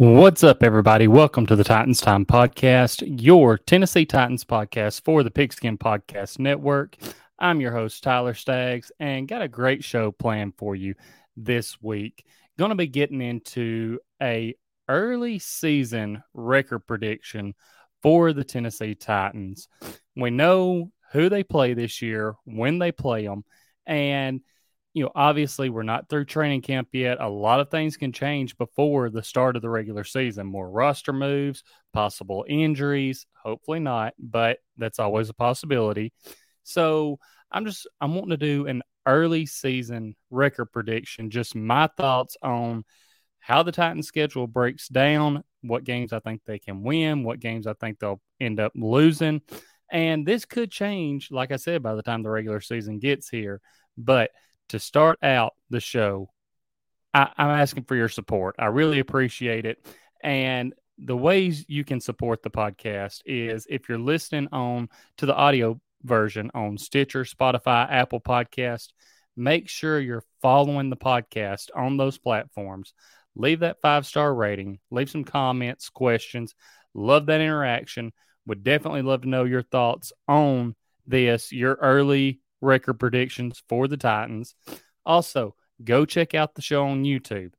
What's up, everybody? Welcome to the Titans Time Podcast, your Tennessee Titans podcast for the Pigskin Podcast Network. I'm your host, Tyler Staggs, and got a great show planned for you this week. Going to be getting into a early season record prediction for the Tennessee Titans. We know who they play this year, when they play them, and you know, obviously we're not through training camp yet. A lot of things can change before the start of the regular season. More roster moves, possible injuries, hopefully not, but that's always a possibility. So I'm just I'm wanting to do an early season record prediction, just my thoughts on how the Titans schedule breaks down, what games I think they can win, what games I think they'll end up losing. And this could change, like I said, by the time the regular season gets here. But to start out the show, I, am asking for your support. I really appreciate it. And the ways you can support the podcast is if you're listening on to the audio version on Stitcher, Spotify, Apple Podcast, make sure you're following the podcast on those platforms. Leave that five star rating, leave some comments, questions. Love that interaction. Would definitely love to know your thoughts on this, your early record predictions for the Titans. Also, go check out the show on YouTube.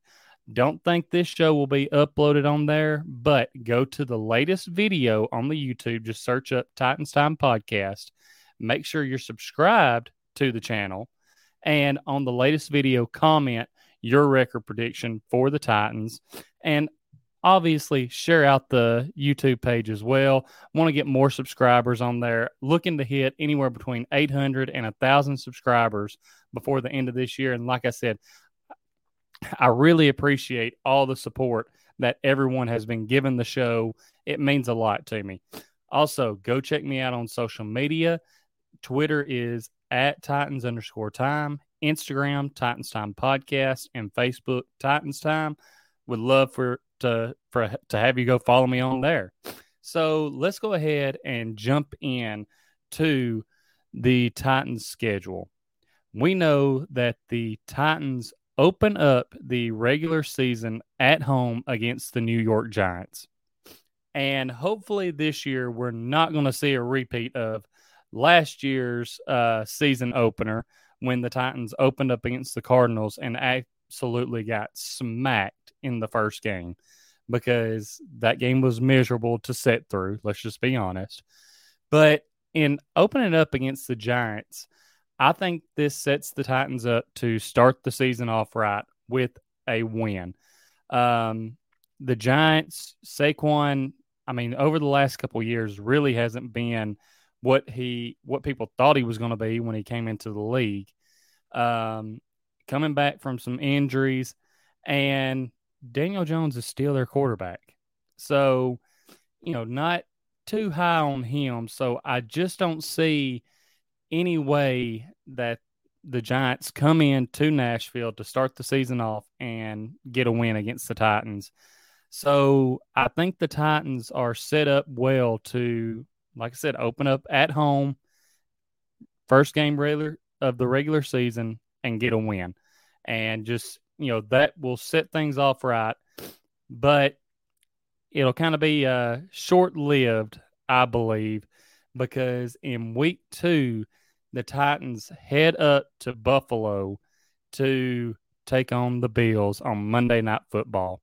Don't think this show will be uploaded on there, but go to the latest video on the YouTube. Just search up Titans Time Podcast. Make sure you're subscribed to the channel. And on the latest video, comment your record prediction for the Titans. And obviously share out the YouTube page as well. Want to get more subscribers on there. Looking to hit anywhere between 800 and 1,000 subscribers before the end of this year. And like I said, I really appreciate all the support that everyone has been giving the show. It means a lot to me. Also, go check me out on social media. Twitter is at Titans underscore time, Instagram, Titans Time Podcast, and Facebook, Titans Time. Would love for to for to have you go follow me on there. So let's go ahead and jump in to the Titans schedule. We know that the Titans open up the regular season at home against the New York Giants. And hopefully this year we're not going to see a repeat of last year's uh, season opener when the Titans opened up against the Cardinals and absolutely got smacked in the first game because that game was miserable to sit through. Let's just be honest. But in opening up against the Giants, I think this sets the Titans up to start the season off right with a win. Um, the Giants, Saquon, I mean, over the last couple years, really hasn't been what he what people thought he was going to be when he came into the league. Um, coming back from some injuries, and Daniel Jones is still their quarterback. So, you know, not too high on him. So I just don't see any way that the Giants come in to Nashville to start the season off and get a win against the Titans. So I think the Titans are set up well to, like I said, open up at home, first game regular of the regular season, and get a win, and just you know that will set things off right. But it'll kind of be uh, short lived, I believe, because in week two, the Titans head up to Buffalo to take on the Bills on Monday Night Football.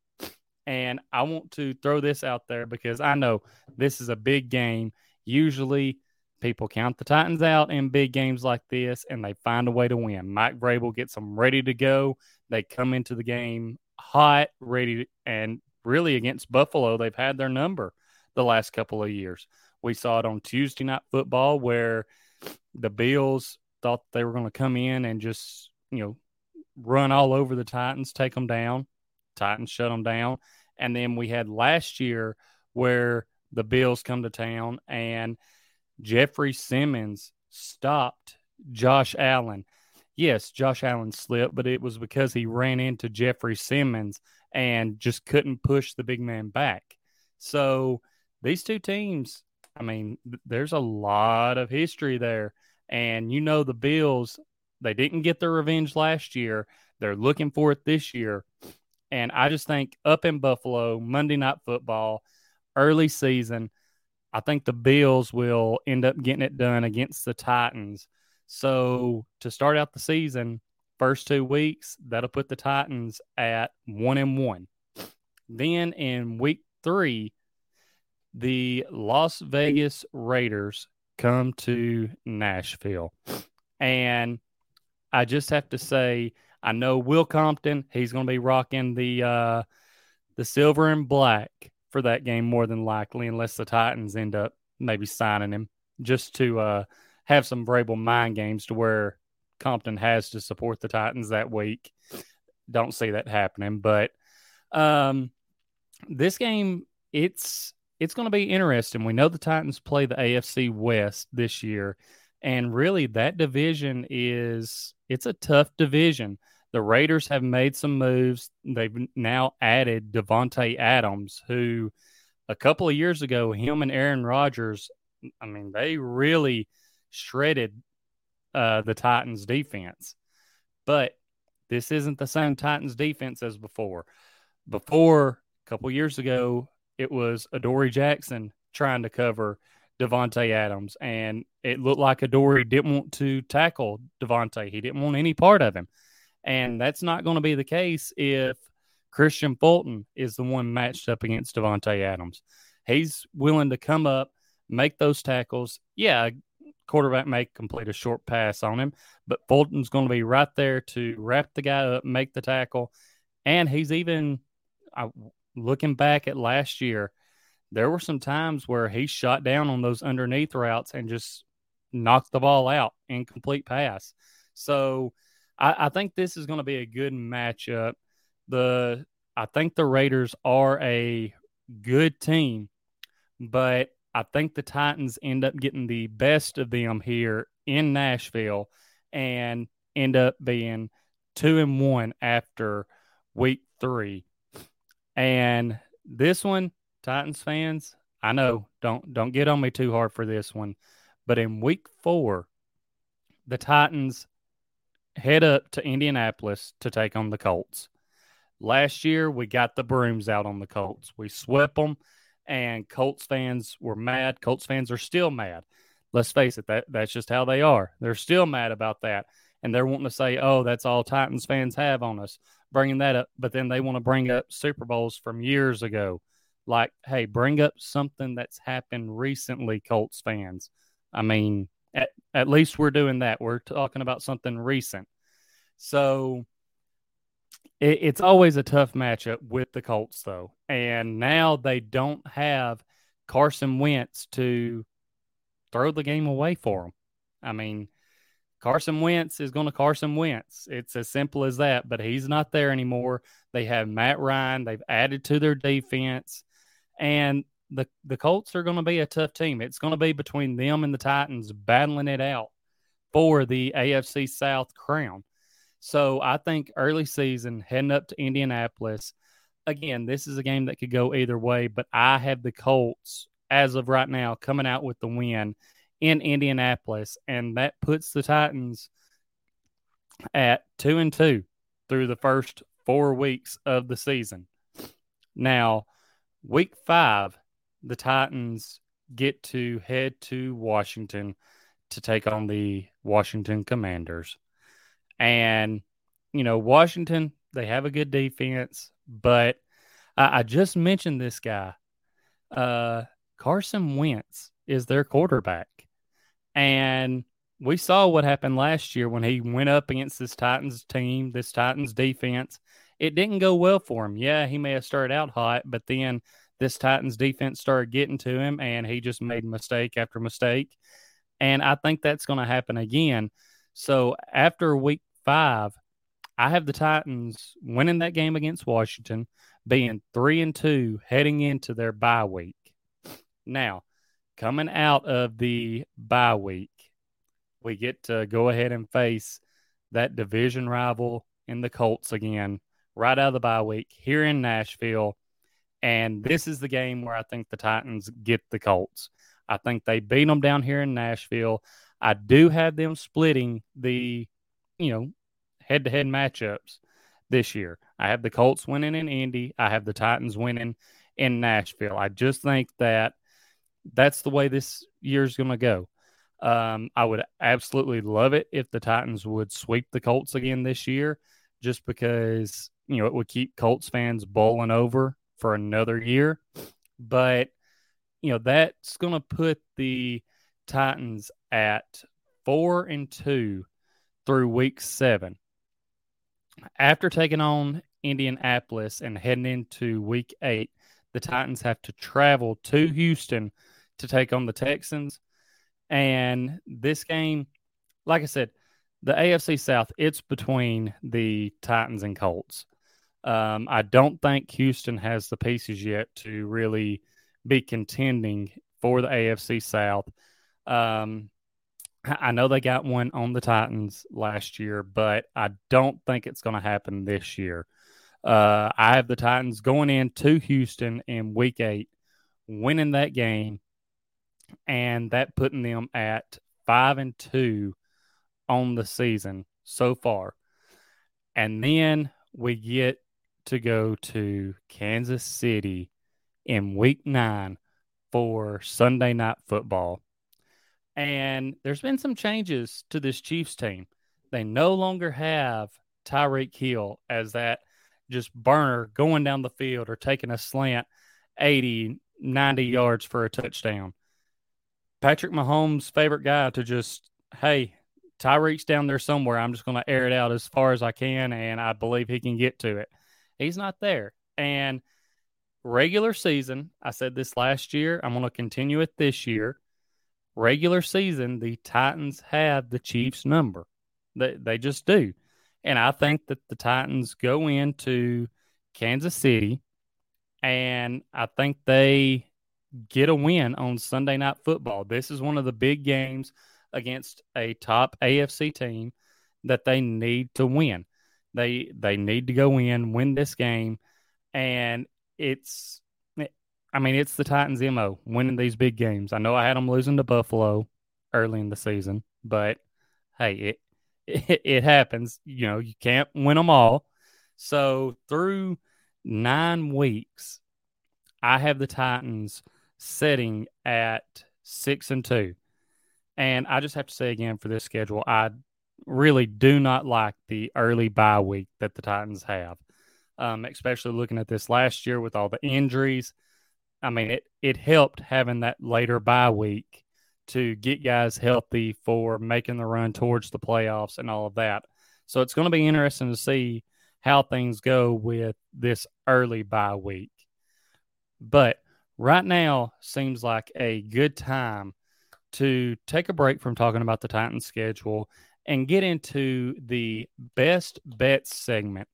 And I want to throw this out there because I know this is a big game. Usually, people count the Titans out in big games like this and they find a way to win. Mike Vrabel gets them ready to go. They come into the game hot, ready, to, and really against Buffalo, they've had their number the last couple of years. We saw it on Tuesday Night Football where the Bills thought they were going to come in and just, you know, run all over the Titans, take them down. Titans shut them down. And then we had last year where the Bills come to town and Jeffrey Simmons stopped Josh Allen. Yes, Josh Allen slipped, but it was because he ran into Jeffrey Simmons and just couldn't push the big man back. So these two teams, I mean, there's a lot of history there. And you know, the Bills, they didn't get their revenge last year. They're looking for it this year. And I just think up in Buffalo, Monday Night Football, early season, I think the Bills will end up getting it done against the Titans. So to start out the season, first two weeks, that'll put the Titans at one and one. Then in week three, the Las Vegas Raiders come to Nashville. And I just have to say, I know Will Compton, he's going to be rocking the uh, the silver and black for that game more than likely, unless the Titans end up maybe signing him just to uh, have some Vrabel mind games to where Compton has to support the Titans that week. Don't see that happening, but um, this game it's it's going to be interesting. We know the Titans play the AFC West this year, and really that division is it's a tough division. The Raiders have made some moves. They've now added Davante Adams, who a couple of years ago, him and Aaron Rodgers, I mean, they really shredded uh, the Titans defense. But this isn't the same Titans defense as before. Before a couple years ago, it was Adoree Jackson trying to cover Davante Adams, and it looked like Adoree didn't want to tackle Davante. He didn't want any part of him. And that's not going to be the case if Kristian Fulton is the one matched up against Davante Adams. He's willing to come up, make those tackles. Yeah, quarterback may complete a short pass on him, but Fulton's going to be right there to wrap the guy up, make the tackle. And he's even uh, looking back at last year, there were some times where he shot down on those underneath routes and just knocked the ball out, incomplete pass. So I, I think this is going to be a good matchup. The I think the Raiders are a good team, but I think the Titans end up getting the best of them here in Nashville and end up being two and one after week three. And this one, Titans fans, I know don't don't get on me too hard for this one, but in week four, the Titans head up to Indianapolis to take on the Colts. Last year, we got the brooms out on the Colts. We swept them, and Colts fans were mad. Colts fans are still mad. Let's face it, that, that's just how they are. They're still mad about that. And they're wanting to say, oh, that's all Titans fans have on us, bringing that up. But then they want to bring up Super Bowls from years ago. Like, hey, bring up something that's happened recently, Colts fans. I mean, at, at least we're doing that. We're talking about something recent. So it, it's always a tough matchup with the Colts, though. And now they don't have Carson Wentz to throw the game away for them. I mean, Carson Wentz is going to Carson Wentz. It's as simple as that, but he's not there anymore. They have Matt Ryan. They've added to their defense. And the the Colts are going to be a tough team. It's going to be between them and the Titans battling it out for the AFC South crown. So I think early season heading up to Indianapolis. Again, this is a game that could go either way, but I have the Colts as of right now coming out with the win in Indianapolis, and that puts the Titans at two and two through the first four weeks of the season. Now, week five, the Titans get to head to Washington to take on the Washington Commanders. And, you know, Washington, they have a good defense, but I, I just mentioned this guy. Uh, Carson Wentz is their quarterback. And we saw what happened last year when he went up against this Titans team, this Titans defense. It didn't go well for him. Yeah, he may have started out hot, but then this Titans defense started getting to him and he just made mistake after mistake. And I think that's going to happen again. So after week five, I have the Titans winning that game against Washington, being three and two heading into their bye week. Now, coming out of the bye week, we get to go ahead and face that division rival in the Colts again, right out of the bye week here in Nashville. And this is the game where I think the Titans get the Colts. I think they beat them down here in Nashville. I do have them splitting the, you know, head to head matchups this year. I have the Colts winning in Indy. I have the Titans winning in Nashville. I just think that that's the way this year's going to go. Um, I would absolutely love it if the Titans would sweep the Colts again this year, just because you know it would keep Colts fans bowling over for another year. But you know that's going to put the Titans at four and two through week seven. After taking on Indianapolis and heading into week eight, the Titans have to travel to Houston to take on the Texans. And this game, like I said, the AFC South, it's between the Titans and Colts. Um, I don't think Houston has the pieces yet to really be contending for the AFC South. Um, I know they got one on the Titans last year, but I don't think it's going to happen this year. Uh, I have the Titans going into Houston in week eight, winning that game, and that putting them at five and two on the season so far. And then we get to go to Kansas City in week nine for Sunday night football. And there's been some changes to this Chiefs team. They no longer have Tyreek Hill as that just burner going down the field or taking a slant 80, 90 yards for a touchdown. Patrick Mahomes' favorite guy to just, hey, Tyreek's down there somewhere. I'm just going to air it out as far as I can, and I believe he can get to it. He's not there. And regular season, I said this last year, I'm going to continue it this year. Regular season, the Titans have the Chiefs' number. They, they just do. And I think that the Titans go into Kansas City, and I think they get a win on Sunday Night Football. This is one of the big games against a top AFC team that they need to win. They they need to go in, win this game, and it's I mean it's the Titans' mo winning these big games. I know I had them losing to Buffalo early in the season, but hey, it it, it happens. You know, you can't win them all. So through nine weeks, I have the Titans sitting at six and two. And I just have to say again for this schedule, I really do not like the early bye week that the Titans have, um, especially looking at this last year with all the injuries. I mean, it, it helped having that later bye week to get guys healthy for making the run towards the playoffs and all of that. So it's going to be interesting to see how things go with this early bye week. But right now seems like a good time to take a break from talking about the Titans schedule and get into the best bets segment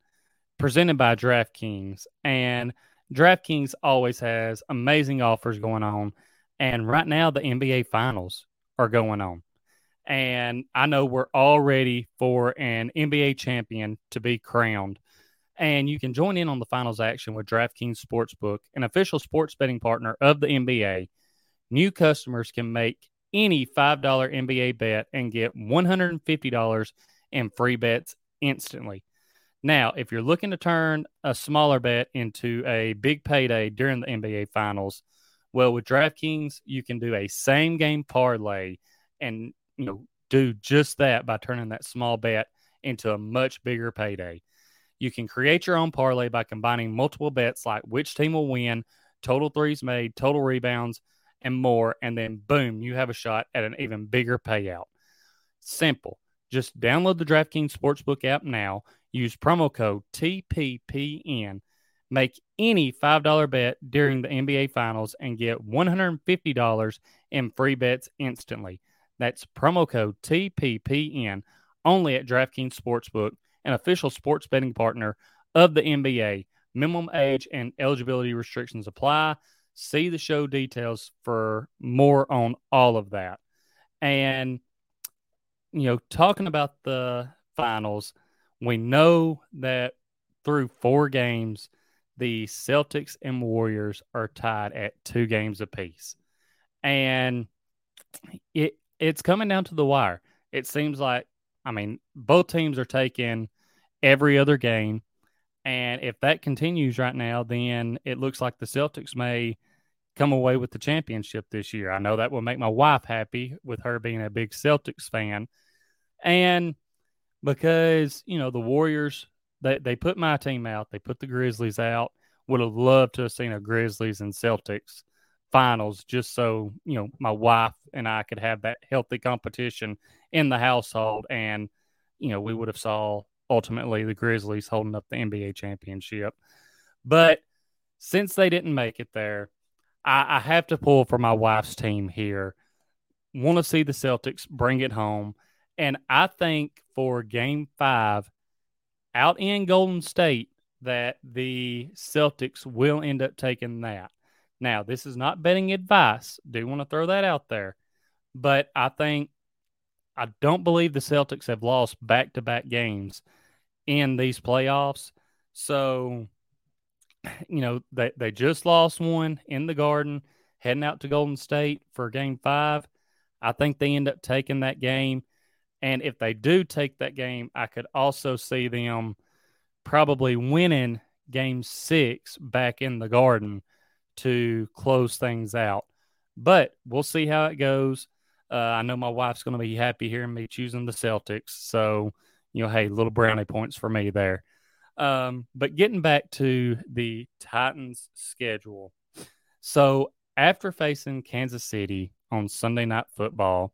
presented by DraftKings. And DraftKings always has amazing offers going on. And right now, the NBA Finals are going on. And I know we're all ready for an NBA champion to be crowned. And you can join in on the finals action with DraftKings Sportsbook, an official sports betting partner of the NBA. New customers can make any $5 NBA bet and get $150 in free bets instantly. Now, if you're looking to turn a smaller bet into a big payday during the NBA Finals, well, with DraftKings, you can do a same game parlay and you know do just that by turning that small bet into a much bigger payday. You can create your own parlay by combining multiple bets like which team will win, total threes made, total rebounds, and more. And then, boom, you have a shot at an even bigger payout. Simple. Just download the DraftKings Sportsbook app now. Use promo code TPPN. Make any $5 bet during the NBA Finals and get $150 in free bets instantly. That's promo code TPPN only at DraftKings Sportsbook, an official sports betting partner of the NBA. Minimum age and eligibility restrictions apply. See the show details for more on all of that. And, you know, talking about the finals, we know that through four games, the Celtics and Warriors are tied at two games apiece. And it it's coming down to the wire. It seems like I mean, both teams are taking every other game. And if that continues right now, then it looks like the Celtics may come away with the championship this year. I know that will make my wife happy with her being a big Celtics fan. And because, you know, the Warriors, they, they put my team out, they put the Grizzlies out. Would have loved to have seen a Grizzlies and Celtics finals just so you know my wife and I could have that healthy competition in the household and you know we would have saw ultimately the Grizzlies holding up the NBA championship but since they didn't make it there I, I have to pull for my wife's team here want to see the Celtics bring it home and I think for game 5 out in Golden State that the Celtics will end up taking that now, this is not betting advice. Do want to throw that out there. But I think I don't believe the Celtics have lost back to back games in these playoffs. So, you know, they, they just lost one in the garden, heading out to Golden State for game five. I think they end up taking that game. And if they do take that game, I could also see them probably winning game six back in the garden to close things out. But we'll see how it goes. Uh, I know my wife's going to be happy hearing me choosing the Celtics. So, you know, hey, little brownie points for me there. Um, but getting back to the Titans schedule. So, after facing Kansas City on Sunday Night Football,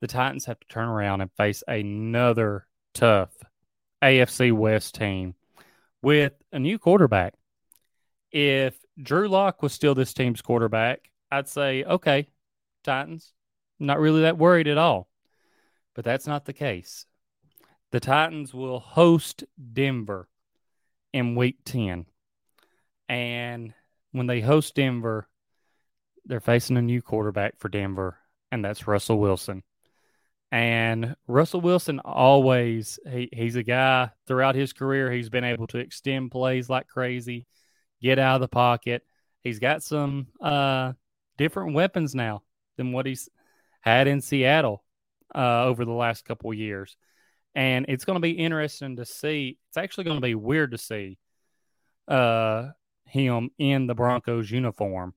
the Titans have to turn around and face another tough AFC West team with a new quarterback. If Drew Lock was still this team's quarterback, I'd say, okay, Titans, not really that worried at all. But that's not the case. The Titans will host Denver in week 10. And when they host Denver, they're facing a new quarterback for Denver, and that's Russell Wilson. And Russell Wilson always he, he's a guy throughout his career he's been able to extend plays like crazy get out of the pocket. He's got some uh, different weapons now than what he's had in Seattle uh, over the last couple years. And it's going to be interesting to see. It's actually going to be weird to see uh, him in the Broncos uniform.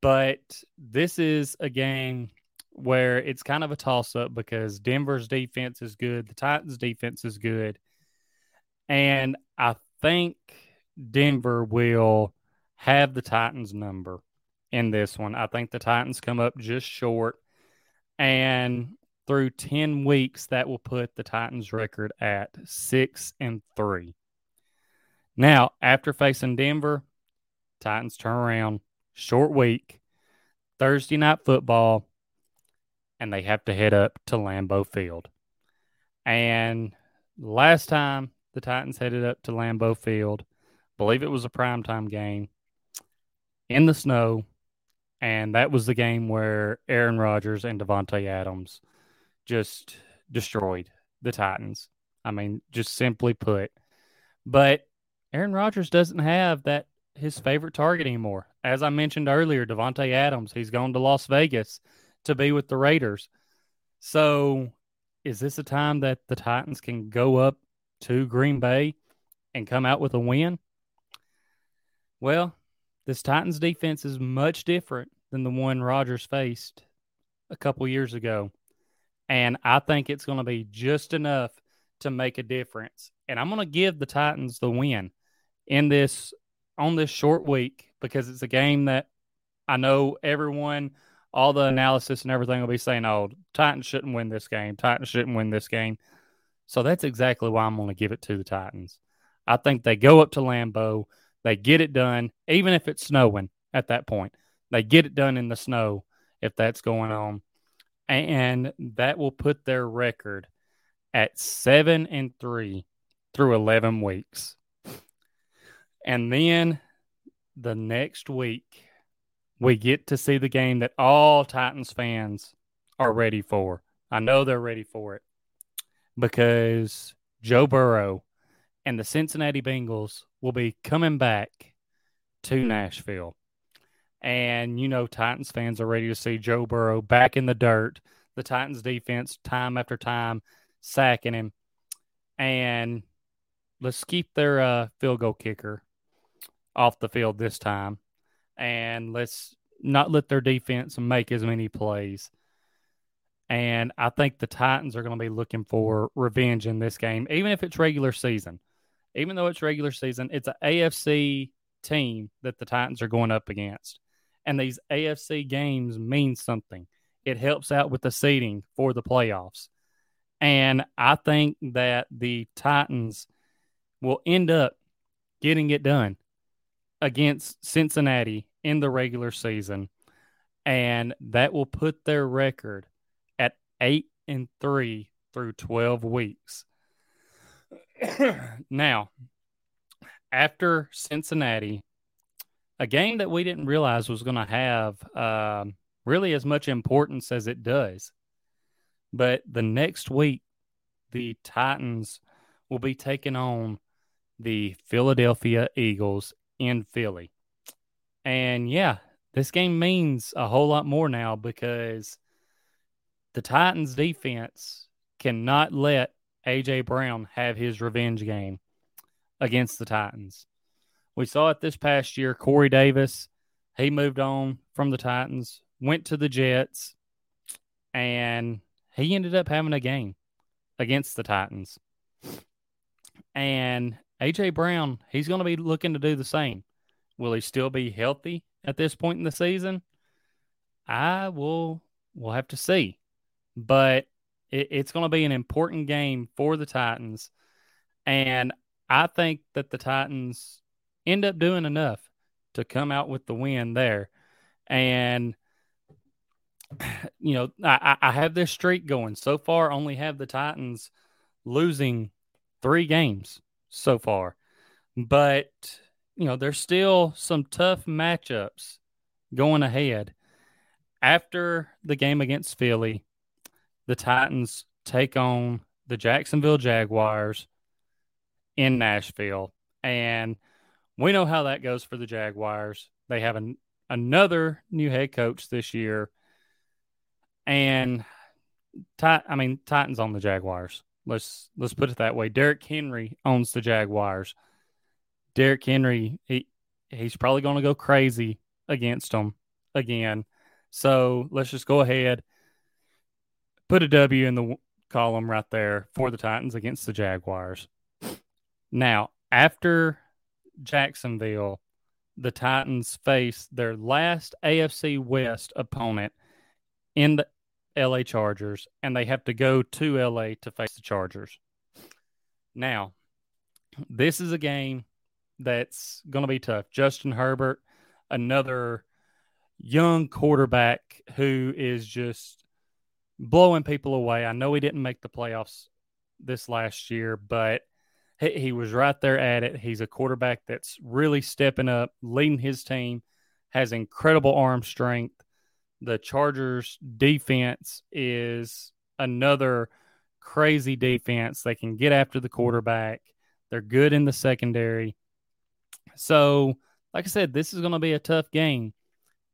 But this is a game where it's kind of a toss up because Denver's defense is good, the Titans' defense is good. And I think Denver will have the Titans number in this one. I think the Titans come up just short. And through 10 weeks, that will put the Titans record at six and three. Now, after facing Denver, Titans turn around, short week, Thursday night football, and they have to head up to Lambeau Field. And last time the Titans headed up to Lambeau Field, believe it was a primetime game in the snow. And that was the game where Aaron Rodgers and Davante Adams just destroyed the Titans. I mean, just simply put. But Aaron Rodgers doesn't have that his favorite target anymore. As I mentioned earlier, Davante Adams, he's gone to Las Vegas to be with the Raiders. So, is this a time that the Titans can go up to Green Bay and come out with a win? Well, this Titans defense is much different than the one Rodgers faced a couple years ago. And I think it's going to be just enough to make a difference. And I'm going to give the Titans the win in this on this short week because it's a game that I know everyone, all the analysis and everything will be saying, oh, Titans shouldn't win this game. Titans shouldn't win this game. So that's exactly why I'm going to give it to the Titans. I think they go up to Lambeau, they get it done, even if it's snowing at that point. They get it done in the snow if that's going on. And that will put their record at seven and three through 11 weeks. And then the next week, we get to see the game that all Titans fans are ready for. I know they're ready for it because Joe Burrow and the Cincinnati Bengals will be coming back to Nashville. And you know, Titans fans are ready to see Joe Burrow back in the dirt. The Titans defense, time after time, sacking him. And let's keep their uh, field goal kicker off the field this time. And let's not let their defense make as many plays. And I think the Titans are going to be looking for revenge in this game, even if it's regular season. Even though it's regular season, it's an AFC team that the Titans are going up against. And these AFC games mean something. It helps out with the seeding for the playoffs. And I think that the Titans will end up getting it done against Cincinnati in the regular season. And that will put their record at eight and three through 12 weeks. now, after Cincinnati, a game that we didn't realize was going to have um, really as much importance as it does. But the next week, the Titans will be taking on the Philadelphia Eagles in Philly. And yeah, this game means a whole lot more now because the Titans defense cannot let AJ Brown have his revenge game against the Titans. We saw it this past year. Corey Davis, he moved on from the Titans, went to the Jets, and he ended up having a game against the Titans. And AJ Brown, he's going to be looking to do the same. Will he still be healthy at this point in the season? I will we'll have to see. But it, it's going to be an important game for the Titans. And I think that the Titans end up doing enough to come out with the win there. And you know, I, I have this streak going. So far, only have the Titans losing three games so far. But, you know, there's still some tough matchups going ahead. After the game against Philly, the Titans take on the Jacksonville Jaguars in Nashville. And we know how that goes for the Jaguars. They have an, another new head coach this year. And I mean, Titans on the Jaguars. Let's let's put it that way. Derrick Henry owns the Jaguars. Derrick Henry, he he's probably going to go crazy against them again. So let's just go ahead, put a W in the column right there for the Titans against the Jaguars. Now, after Jacksonville, the Titans face their last AFC West opponent in the LA Chargers, and they have to go to LA to face the Chargers. Now, this is a game that's going to be tough. Justin Herbert, another young quarterback who is just blowing people away. I know he didn't make the playoffs this last year, but he, he was right there at it. He's a quarterback that's really stepping up, leading his team, has incredible arm strength. The Chargers defense is another crazy defense. They can get after the quarterback. They're good in the secondary. So, like I said, this is going to be a tough game.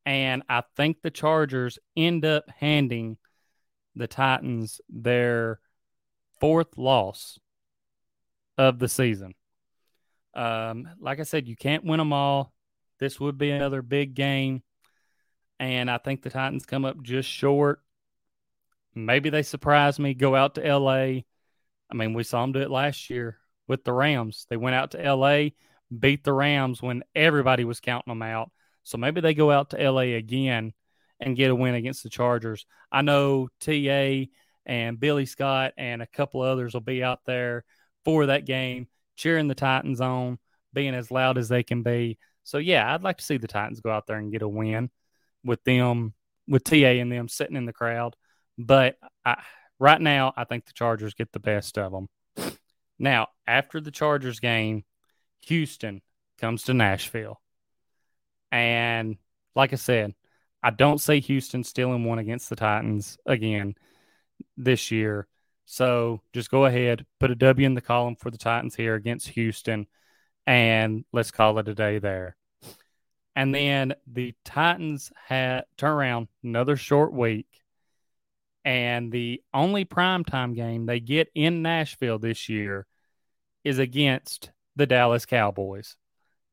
And I think the Chargers end up handing the Titans their fourth loss of the season. Um, like I said, you can't win them all. This would be another big game. And I think the Titans come up just short. Maybe they surprise me, go out to LA. I mean, we saw them do it last year with the Rams. They went out to LA, beat the Rams when everybody was counting them out. So maybe they go out to LA again and get a win against the Chargers. I know TA and Billy Scott and a couple others will be out there for that game, cheering the Titans on, being as loud as they can be. So yeah, I'd like to see the Titans go out there and get a win with them, with TA and them sitting in the crowd. But I, right now, I think the Chargers get the best of them. Now, after the Chargers game, Houston comes to Nashville. And like I said, I don't see Houston stealing one against the Titans again this year. So just go ahead, put a W in the column for the Titans here against Houston, and let's call it a day there. And then the Titans had turn around another short week. And the only primetime game they get in Nashville this year is against the Dallas Cowboys.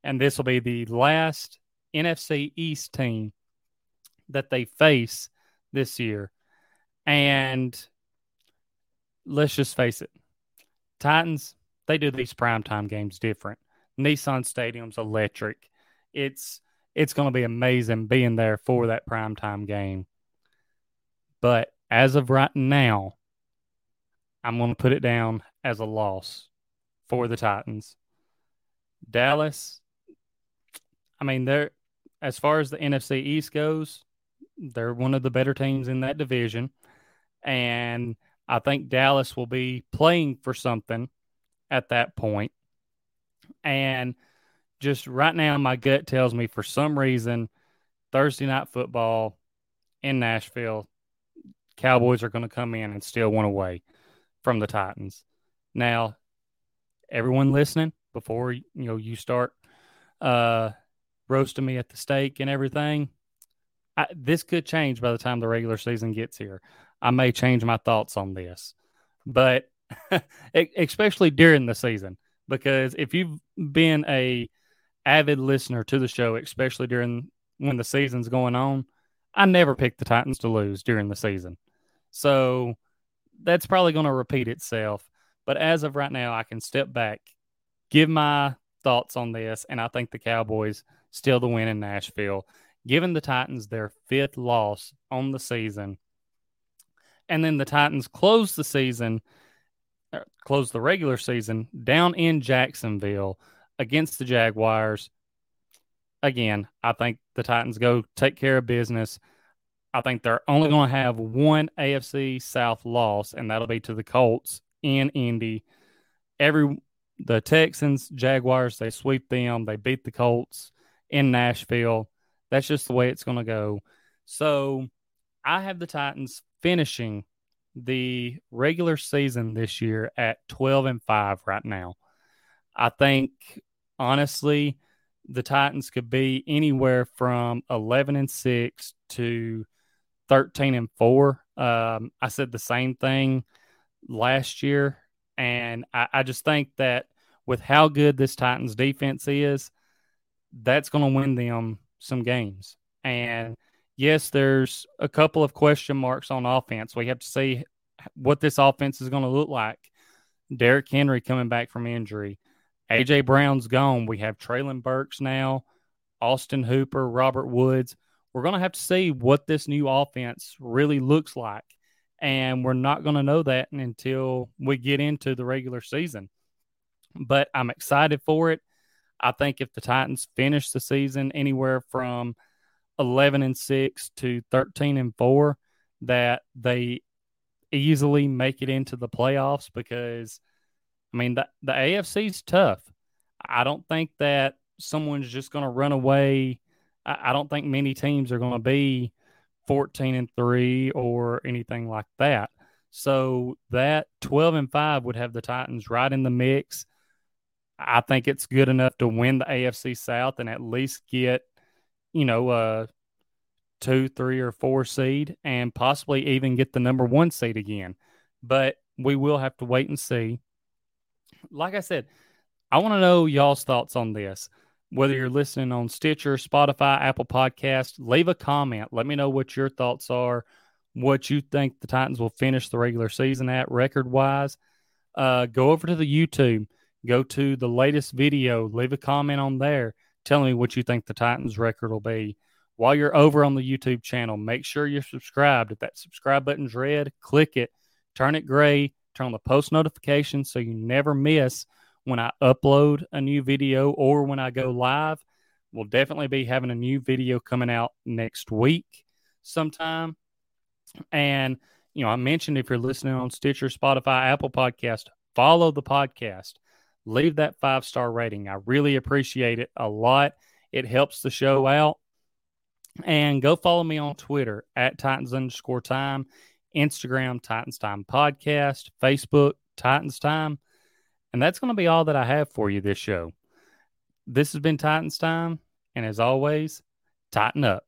And this will be the last NFC East team that they face this year. And let's just face it, Titans, they do these primetime games different. Nissan Stadium's electric. It's it's going to be amazing being there for that primetime game. But as of right now, I'm going to put it down as a loss for the Titans. Dallas, I mean, they're as far as the NFC East goes, they're one of the better teams in that division. And I think Dallas will be playing for something at that point. And just right now, my gut tells me for some reason, Thursday night football in Nashville, Cowboys are going to come in and steal one away from the Titans. Now, everyone listening, before you know you start uh, roasting me at the stake and everything, I, this could change by the time the regular season gets here. I may change my thoughts on this, but especially during the season, because if you've been a avid listener to the show, especially during when the season's going on, I never pick the Titans to lose during the season. So that's probably going to repeat itself. But as of right now, I can step back, give my thoughts on this, and I think the Cowboys still the win in Nashville giving the Titans their fifth loss on the season. And then the Titans close the season, uh, close the regular season down in Jacksonville against the Jaguars. Again, I think the Titans go take care of business. I think they're only going to have one AFC South loss, and that'll be to the Colts in Indy. Every the Texans, Jaguars, they sweep them. They beat the Colts in Nashville. That's just the way it's going to go. So I have the Titans finishing the regular season this year at 12 and 5 right now. I think honestly the Titans could be anywhere from 11 and 6 to 13 and 4. Um, I said the same thing last year and I, I just think that with how good this Titans defense is, that's going to win them some games. And yes, there's a couple of question marks on offense. We have to see what this offense is going to look like. Derrick Henry coming back from injury. AJ Brown's gone. We have Treylon Burks now, Austin Hooper, Robert Woods. We're going to have to see what this new offense really looks like. And we're not going to know that until we get into the regular season. But I'm excited for it. I think if the Titans finish the season anywhere from 11 and 6 to 13 and 4, that they easily make it into the playoffs because, I mean, the, the AFC is tough. I don't think that someone's just going to run away. I, I don't think many teams are going to be 14 and 3 or anything like that. So that 12 and 5 would have the Titans right in the mix I think it's good enough to win the AFC South and at least get, you know, a two, three, or four seed and possibly even get the number one seed again. But we will have to wait and see. Like I said, I want to know y'all's thoughts on this. Whether you're listening on Stitcher, Spotify, Apple Podcast, leave a comment. Let me know what your thoughts are, what you think the Titans will finish the regular season at record wise. Uh, go over to the YouTube, go to the latest video, leave a comment on there telling me what you think the Titans record will be. While you're over on the YouTube channel, make sure you're subscribed. If that subscribe button's red, click it, turn it gray, turn on the post notifications so you never miss when I upload a new video or when I go live. We'll definitely be having a new video coming out next week sometime. And, you know, I mentioned if you're listening on Stitcher, Spotify, Apple Podcast, follow the podcast. Leave that five star rating. I really appreciate it a lot. It helps the show out. And go follow me on Twitter at Titans underscore time, Instagram, Titans Time Podcast, Facebook, Titans Time. And that's going to be all that I have for you this show. This has been Titans Time. And as always, tighten up.